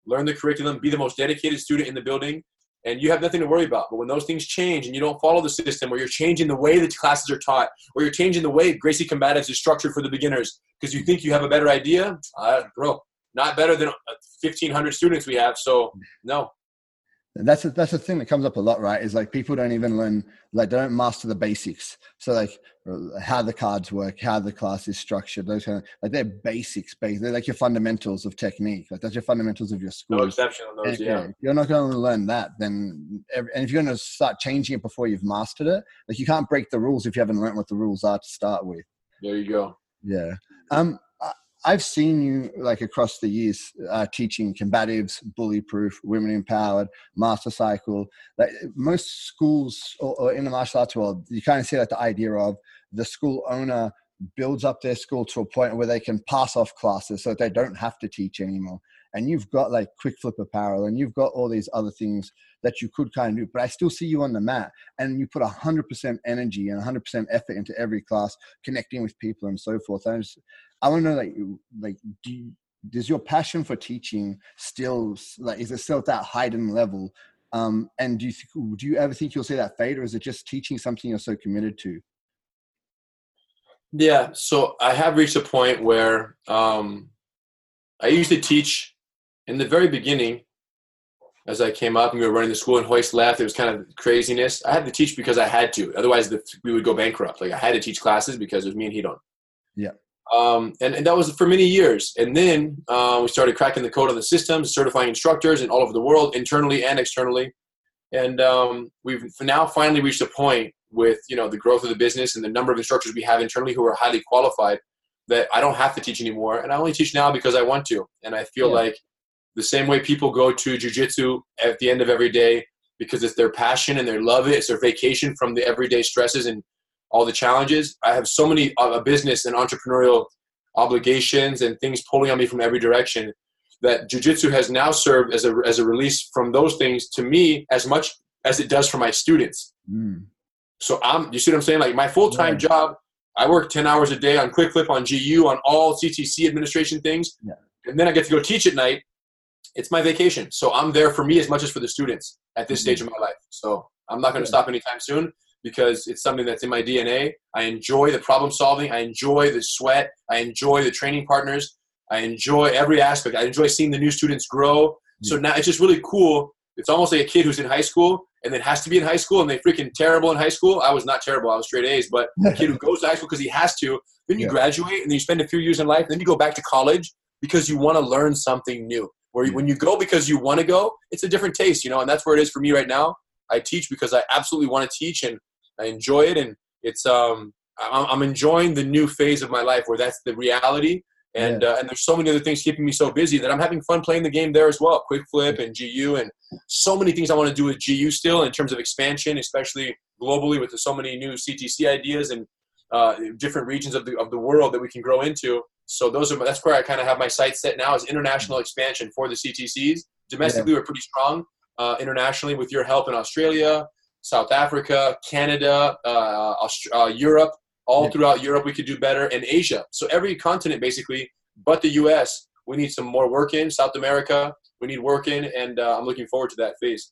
learn the curriculum, be the most dedicated student in the building, and you have nothing to worry about. But when those things change and you don't follow the system, or you're changing the way the classes are taught, or you're changing the way Gracie Combatives is structured for the beginners because you think you have a better idea, uh, bro, not better than 1,500 students we have. So, no, that's a, that's the thing that comes up a lot right? Is like people don't even learn like they don't master the basics. So like how the cards work how the class is structured those kind of like they're basics basic they're like your fundamentals of technique. Like that's your fundamentals of your school. No exception on those and, yeah you're not going to learn that then and if you're going to start changing it before you've mastered it like you can't break the rules if you haven't learned what the rules are to start with. There you go. Yeah. Um I've seen you like across the years uh, teaching combatives, bullyproof, women empowered, master cycle. Like most schools or, or, in the martial arts world, you kind of see like the idea of the school owner builds up their school to a point where they can pass off classes so that they don't have to teach anymore. and you've got like quick flip apparel and you've got all these other things that you could kind of do but i still see you on the mat and you put 100% energy and 100% effort into every class connecting with people and so forth i, just, I want to know like like do you, does your passion for teaching still like is it still at that heightened level um, and do you think, do you ever think you'll see that fade or is it just teaching something you're so committed to yeah, so I have reached a point where um, I used to teach in the very beginning. As I came up and we were running the school and Rorion left, it was kind of craziness. I had to teach because I had to. Otherwise, the, we would go bankrupt. Like I had to teach classes because it was me and Ryron. Yeah. Um, and, and that was for many years. And then uh, we started cracking the code on the systems, certifying instructors and all over the world, internally and externally. And um, we've now finally reached a point with you know the growth of the business and the number of instructors we have internally who are highly qualified that I don't have to teach anymore, and I only teach now because I want to, and I feel yeah. like the same way people go to jujitsu at the end of every day because it's their passion and they love it. It's their vacation from the everyday stresses and all the challenges. I have so many uh, business and entrepreneurial obligations and things pulling on me from every direction that jujitsu has now served as a as a release from those things to me as much as it does for my students. Mm. So I'm, you see what I'm saying? Like my full time yeah. job, I work 10 hours a day on Quick Flip, on GU, on all CTC administration things. Yeah. And then I get to go teach at night. It's my vacation. So I'm there for me as much as for the students at this mm-hmm. stage of my life. So I'm not going to stop anytime soon because it's something that's in my DNA. I enjoy the problem solving. I enjoy the sweat. I enjoy the training partners. I enjoy every aspect. I enjoy seeing the new students grow. So now it's just really cool. It's almost like a kid who's in high school and then has to be in high school and they freaking terrible in high school. I was not terrible. I was straight A's, but a kid who goes to high school because he has to, then you yeah. graduate and then you spend a few years in life, then you go back to college because you want to learn something new. Where yeah. when you go because you want to go, it's a different taste, you know, and that's where it is for me right now. I teach because I absolutely want to teach and I enjoy it, and it's um I'm enjoying the new phase of my life where that's the reality and yeah. uh, and there's so many other things keeping me so busy that I'm having fun playing the game there as well. Quick flip and GU and so many things I want to do with GU still in terms of expansion, especially globally with so many new CTC ideas and uh, different regions of the of the world that we can grow into. So those are that's where I kind of have my sights set now is international expansion for the CTCs. Domestically, yeah. we're pretty strong. Uh, internationally, with your help in Australia, South Africa, Canada, uh, Aust- uh, Europe, all yeah. throughout Europe, we could do better, and Asia. So every continent, basically, but the U.S., we need some more work in. South America, we need work in, and uh, I'm looking forward to that phase.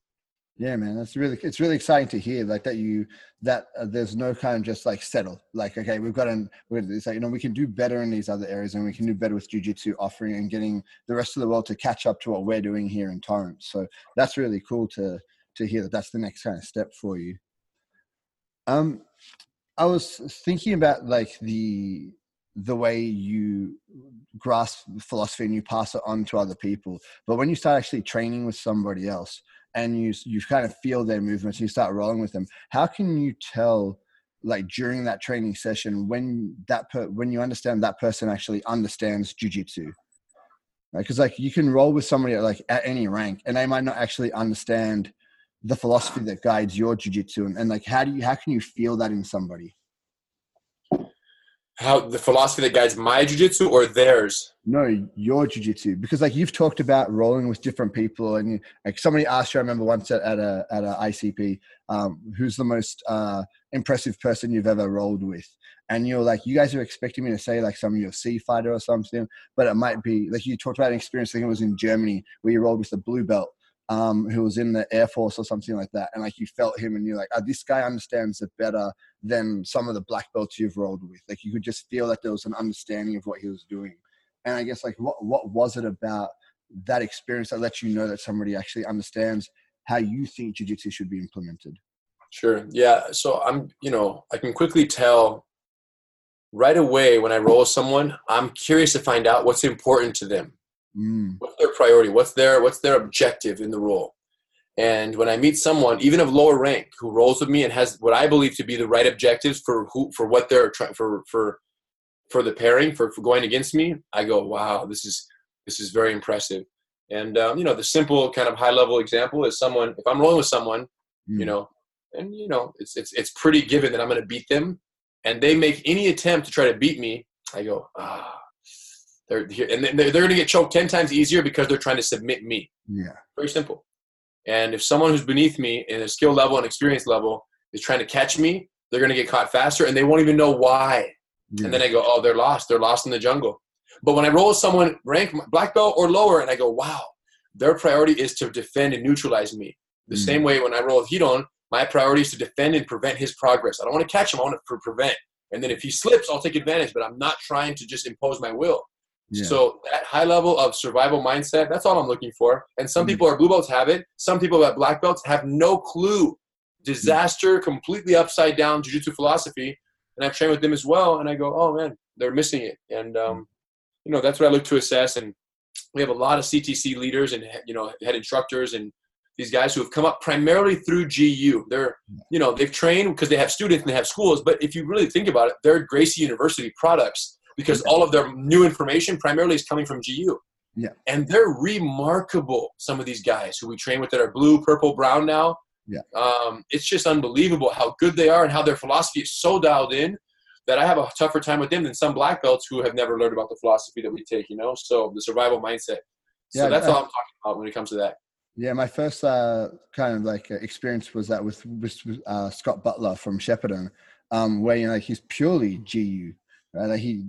Yeah, man, that's really it's really exciting to hear like that you that uh, there's no kind of just like settle like okay we've got an it's like you know we can do better in these other areas and we can do better with jujitsu offering and getting the rest of the world to catch up to what we're doing here in Torrance. So that's really cool to to hear that that's the next kind of step for you. Um, I was thinking about like the the way you grasp philosophy and you pass it on to other people. But when you start actually training with somebody else and you you kind of feel their movements you start rolling with them, how can you tell like during that training session when that per, when you understand that person actually understands jujitsu? Right? Because like you can roll with somebody at, like at any rank and they might not actually understand the philosophy that guides your jujitsu and, and like how do you how can you feel that in somebody how the philosophy that guides my jujitsu or theirs? No your jujitsu because like you've talked about rolling with different people and you, like somebody asked you i remember once at, at a at a icp um, who's the most uh, impressive person you've ever rolled with? And you're like you guys are expecting me to say like some UFC fighter or something but it might be like you talked about an experience i think it was in germany where you rolled with a blue belt um, who was in the Air Force or something like that, and like you felt him, and you're like, oh, this guy understands it better than some of the black belts you've rolled with. Like you could just feel that there was an understanding of what he was doing. And I guess like what what was it about that experience that lets you know that somebody actually understands how you think jiu-jitsu should be implemented? Sure. Yeah. So I'm, you know, I can quickly tell right away when I roll with someone, I'm curious to find out what's important to them. Mm. What's their priority? What's their what's their objective in the role? And when I meet someone, even of lower rank, who rolls with me and has what I believe to be the right objectives for who for what they're trying for for for the pairing for, for going against me, I go, wow, this is this is very impressive. And um, you know, the simple kind of high level example is someone. If I'm rolling with someone, mm. you know, and you know, it's it's it's pretty given that I'm going to beat them, and they make any attempt to try to beat me, I go, ah, They're here, and they're, they're going to get choked ten times easier because they're trying to submit me. Yeah. Very simple. And if someone who's beneath me in a skill level and experience level is trying to catch me, they're going to get caught faster, and they won't even know why. yeah. And then I go, oh, they're lost. They're lost in the jungle. But when I roll with someone rank black belt or lower, and I go, wow, their priority is to defend and neutralize me. The Mm. same way when I roll with Ryron, my priority is to defend and prevent his progress. I don't want to catch him. I want to pre- prevent. And then if he slips, I'll take advantage. But I'm not trying to just impose my will. Yeah. So that high level of survival mindset, that's all I'm looking for. And some Mhm. people are blue belts have it. Some people at black belts have no clue. Disaster, completely upside down jiu-jitsu philosophy. And I've trained with them as well. And I go, oh man, they're missing it. And um, you know, that's what I look to assess. And we have a lot of CTC leaders and you know head instructors and these guys who have come up primarily through GU. They're you know they've trained because they have students and they have schools. But if you really think about it, they're Gracie University products because all of their new information primarily is coming from GU. Yeah. And they're remarkable. Some of these guys who we train with that are blue, purple, brown now. Yeah. Um, it's just unbelievable how good they are and how their philosophy is so dialed in that I have a tougher time with them than some black belts who have never learned about the philosophy that we take, you know? So the survival mindset. So Yeah, that's uh, all I'm talking about when it comes to that. Yeah, my first uh, kind of like experience was that with, with uh, Scott Butler from Shepparton, um, where you know like, he's purely GU. Right? Like he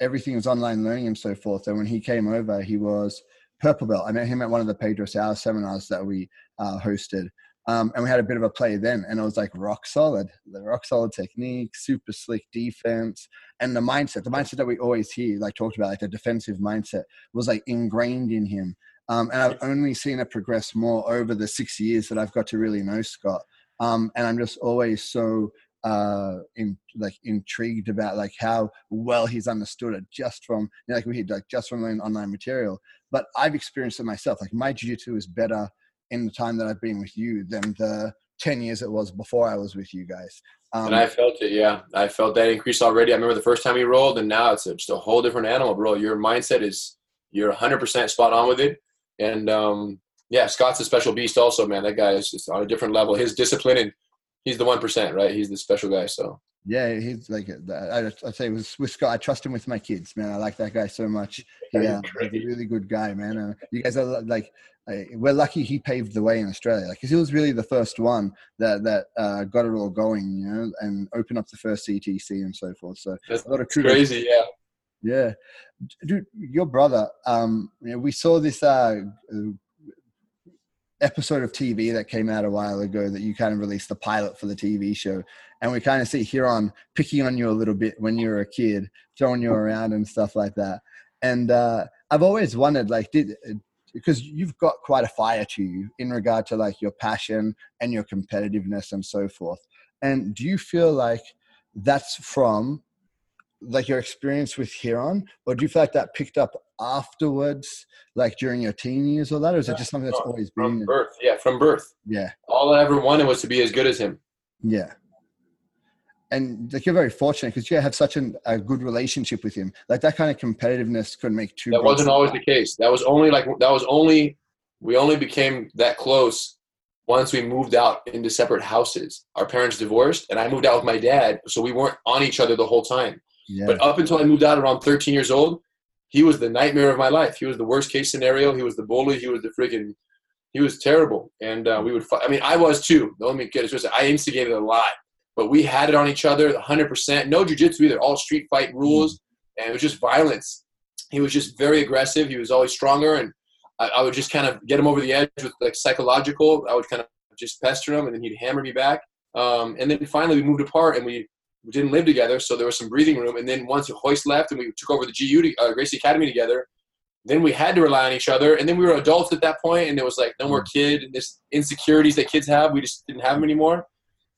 everything was online learning and so forth. And when he came over, he was purple belt. I met him at one of the Pedro Sauer seminars that we uh, hosted, um, and we had a bit of a play then. And it was like rock solid, the rock solid technique, super slick defense, and the mindset. The mindset that we always hear, like talked about, like the defensive mindset, was like ingrained in him. Um, and I've only seen it progress more over the six years that I've got to really know Scott. Um, and I'm just always so uh, in like intrigued about like how well he's understood it just from you know, like we hear like just from learning online material. But I've experienced it myself. Like my jiu-jitsu is better in the time that I've been with you than the ten years it was before I was with you guys. Um, and I felt it, yeah. I felt that increase already. I remember the first time he rolled, and now it's just a whole different animal, bro. Your mindset is, you're 100% spot on with it. And um, yeah, Scott's a special beast also, man. That guy is just on a different level. His discipline, and he's the 1%, right? He's the special guy, so. Yeah, he's like I, I say with, with Scott. I trust him with my kids, man. I like that guy so much. Yeah, he's a really good guy, man. Uh, you guys are like, uh, we're lucky he paved the way in Australia, like, because he was really the first one that that uh, got it all going, you know, and opened up the first CTC and so forth. So That's a lot of kudos. crazy, yeah. Yeah, dude, your brother. Um, you know, we saw this uh, episode of TV that came out a while ago that you kind of released the pilot for the TV show, and we kind of see Ryron picking on you a little bit when you were a kid, throwing you around and stuff like that. And uh, I've always wondered, like, did because you've got quite a fire to you in regard to like your passion and your competitiveness and so forth. And do you feel like that's from like your experience with Ryron, or do you feel like that picked up afterwards, like during your teen years or that, or is it just something that's always From been? birth, yeah, from birth. Yeah, All I ever wanted was to be as good as him. yeah. And like you're very fortunate because you have such an, a good relationship with him. Like that kind of competitiveness couldn't make two. That wasn't always the case. That was only like that was only we only became that close once we moved out into separate houses. Our parents divorced, and I moved out with my dad, so we weren't on each other the whole time. Yeah, But up until I moved out around 13 years old, he was the nightmare of my life. He was the worst case scenario. He was the bully. He was the freaking. He was terrible, and uh, we would. Fight. I mean, I was too. Let me get it. I instigated a lot, but we had it on each other, 100. percent No jujitsu either. All street fight rules, and it was just violence. He was just very aggressive. He was always stronger, and I, I would just kind of get him over the edge with like psychological. I would kind of just pester him, and then he'd hammer me back. Um, and then finally, we moved apart, and we we didn't live together, so there was some breathing room. And then once Rorion left and we took over the GU, to, uh, Gracie Academy together, then we had to rely on each other. And then we were adults at that point, and it was like no more kid and this insecurities that kids have. We just didn't have them anymore.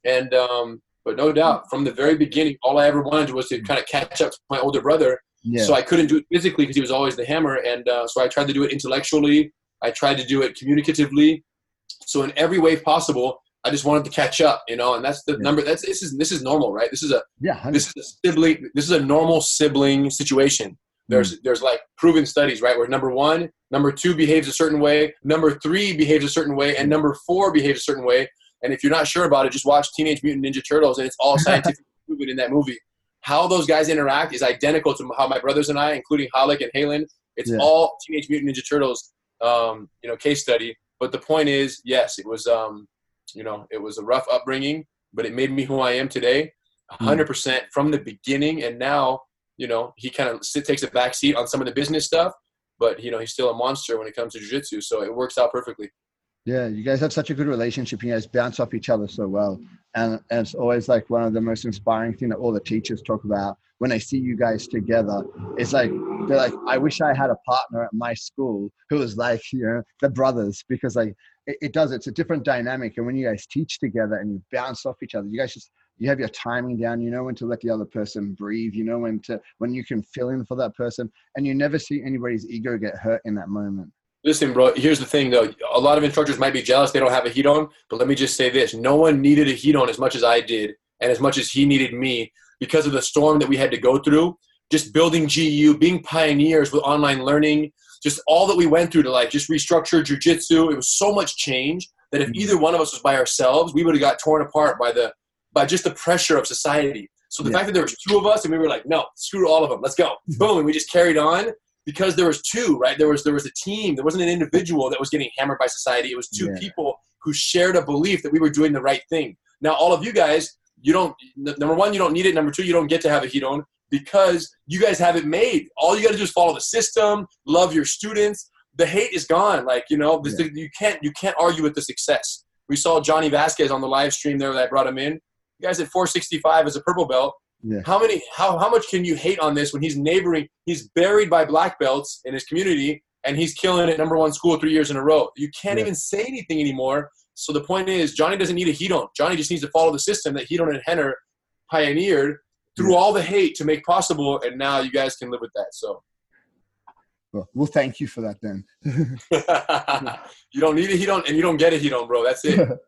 And um, but no doubt, from the very beginning, all I ever wanted was to kind of catch up to my older brother. yeah, So I couldn't do it physically because he was always the hammer, and uh, so I tried to do it intellectually. I tried to do it communicatively. So in every way possible, I just wanted to catch up, you know. And that's the Yeah. number. That's this is this is normal, right? This is a yeah, 100. this is a sibling. This is a normal sibling situation. There's there's like proven studies, right? Where number one, number two behaves a certain way, number three behaves a certain way, and number four behaves a certain way. And if you're not sure about it, just watch Teenage Mutant Ninja Turtles, and it's all scientific proven in that movie how those guys interact is identical to how my brothers and I, including Ralek and Halen, it's yeah. all Teenage Mutant Ninja Turtles, um, you know, case study. But the point is, yes, it was, um, you know, it was a rough upbringing, but it made me who I am today, 100% mm. from the beginning. And now, you know, he kind of takes a back seat on some of the business stuff, but you know, he's still a monster when it comes to jiu-jitsu. So it works out perfectly. Yeah, you guys have such a good relationship. You guys bounce off each other so well, and, and it's always like one of the most inspiring thing that all the teachers talk about when they see you guys together. It's like they're like, I wish I had a partner at my school who was like you know the brothers because like it, it does. It's a different dynamic, and when you guys teach together and you bounce off each other, you guys just you have your timing down you know when to let the other person breathe you know when to when you can fill in for that person and you never see anybody's ego get hurt in that moment Listen, bro, here's the thing though. A lot of instructors might be jealous they don't have a Ryron, but let me just say this. No one needed a Ryron as much as I did and as much as he needed me because of the storm that we had to go through. Just building GU, being pioneers with online learning, just all that we went through to like just restructure jujitsu. It was so much change that if mm-hmm. either one of us was by ourselves, we would have got torn apart by the by just the pressure of society. So the yeah. fact that there was two of us and we were like, no, screw all of them, let's go. Mm-hmm. Boom, and we just carried on because there was two, right? There was there was a team. There wasn't an individual that was getting hammered by society. It was two yeah. people who shared a belief that we were doing the right thing. Now, all of you guys, you don't. Number one, you don't need it. Number two, you don't get to have a Ryron because you guys have it made. All you got to do is follow the system, love your students. The hate is gone. Like you know, yeah. you can't you can't argue with the success. We saw Johnny Vasquez on the live stream there that I brought him in. You guys at 465 as a purple belt yeah. How many? How how much can you hate on this when he's neighboring? He's buried by black belts in his community, and he's killing it number one school three years in a row. You can't yeah. even say anything anymore. So the point is, Johnny doesn't need a Ryron. Johnny just needs to follow the system that Ryron and Rener pioneered through all the hate to make possible, and now you guys can live with that. So. Well, we'll thank you for that then. you don't need it, Ryron, and you don't get it, Ryron, bro. That's it.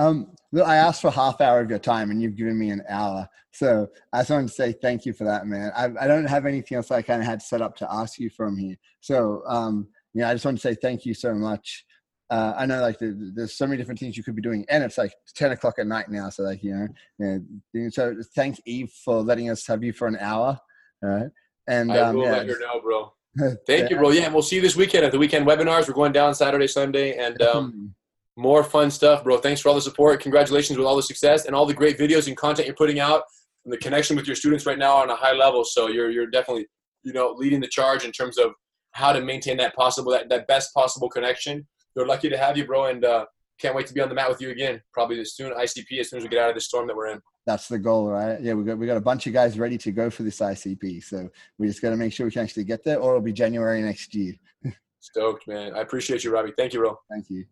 Um, I asked for half hour of your time, and you've given me an hour. So I just wanted to say thank you for that, man. I, I don't have anything else I kind of had set up to ask you from here. So um, yeah, I just want to say thank you so much. Uh, I know like the, there's so many different things you could be doing, and it's like 10 o'clock at night now. So like you know, yeah, so thank Eve for letting us have you for an hour. Right? And I um, will yeah, let her know, bro. Thank you, bro. Yeah, and we'll see you this weekend at the weekend webinars. We're going down Saturday, Sunday, and um, more fun stuff, bro. Thanks for all the support. Congratulations with all the success and all the great videos and content you're putting out and the connection with your students right now on a high level. So you're you're definitely you know leading the charge in terms of how to maintain that possible that, that best possible connection. We're lucky to have you, bro, and uh, can't wait to be on the mat with you again. Probably as soon ICP as soon as we get out of the storm that we're in. That's the goal, right? Yeah, we got we got a bunch of guys ready to go for this ICP. So we just got to make sure we can actually get there, or it'll be January next year. Stoked, man. I appreciate you, Robbie. Thank you, bro. Thank you.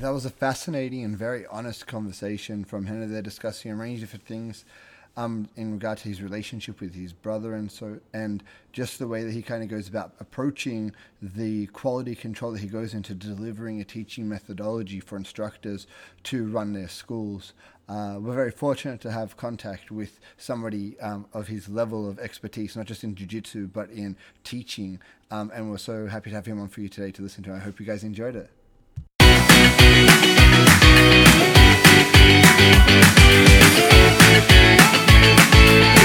That was a fascinating and very honest conversation from Rener. They're discussing a range of different things um, in regard to his relationship with his brother and so and just the way that he kind of goes about approaching the quality control that he goes into delivering a teaching methodology for instructors to run their schools. Uh, we're very fortunate to have contact with somebody um, of his level of expertise, not just in jiu-jitsu but in teaching. Um, and we're so happy to have him on for you today to listen to. I hope you guys enjoyed it. Thank you.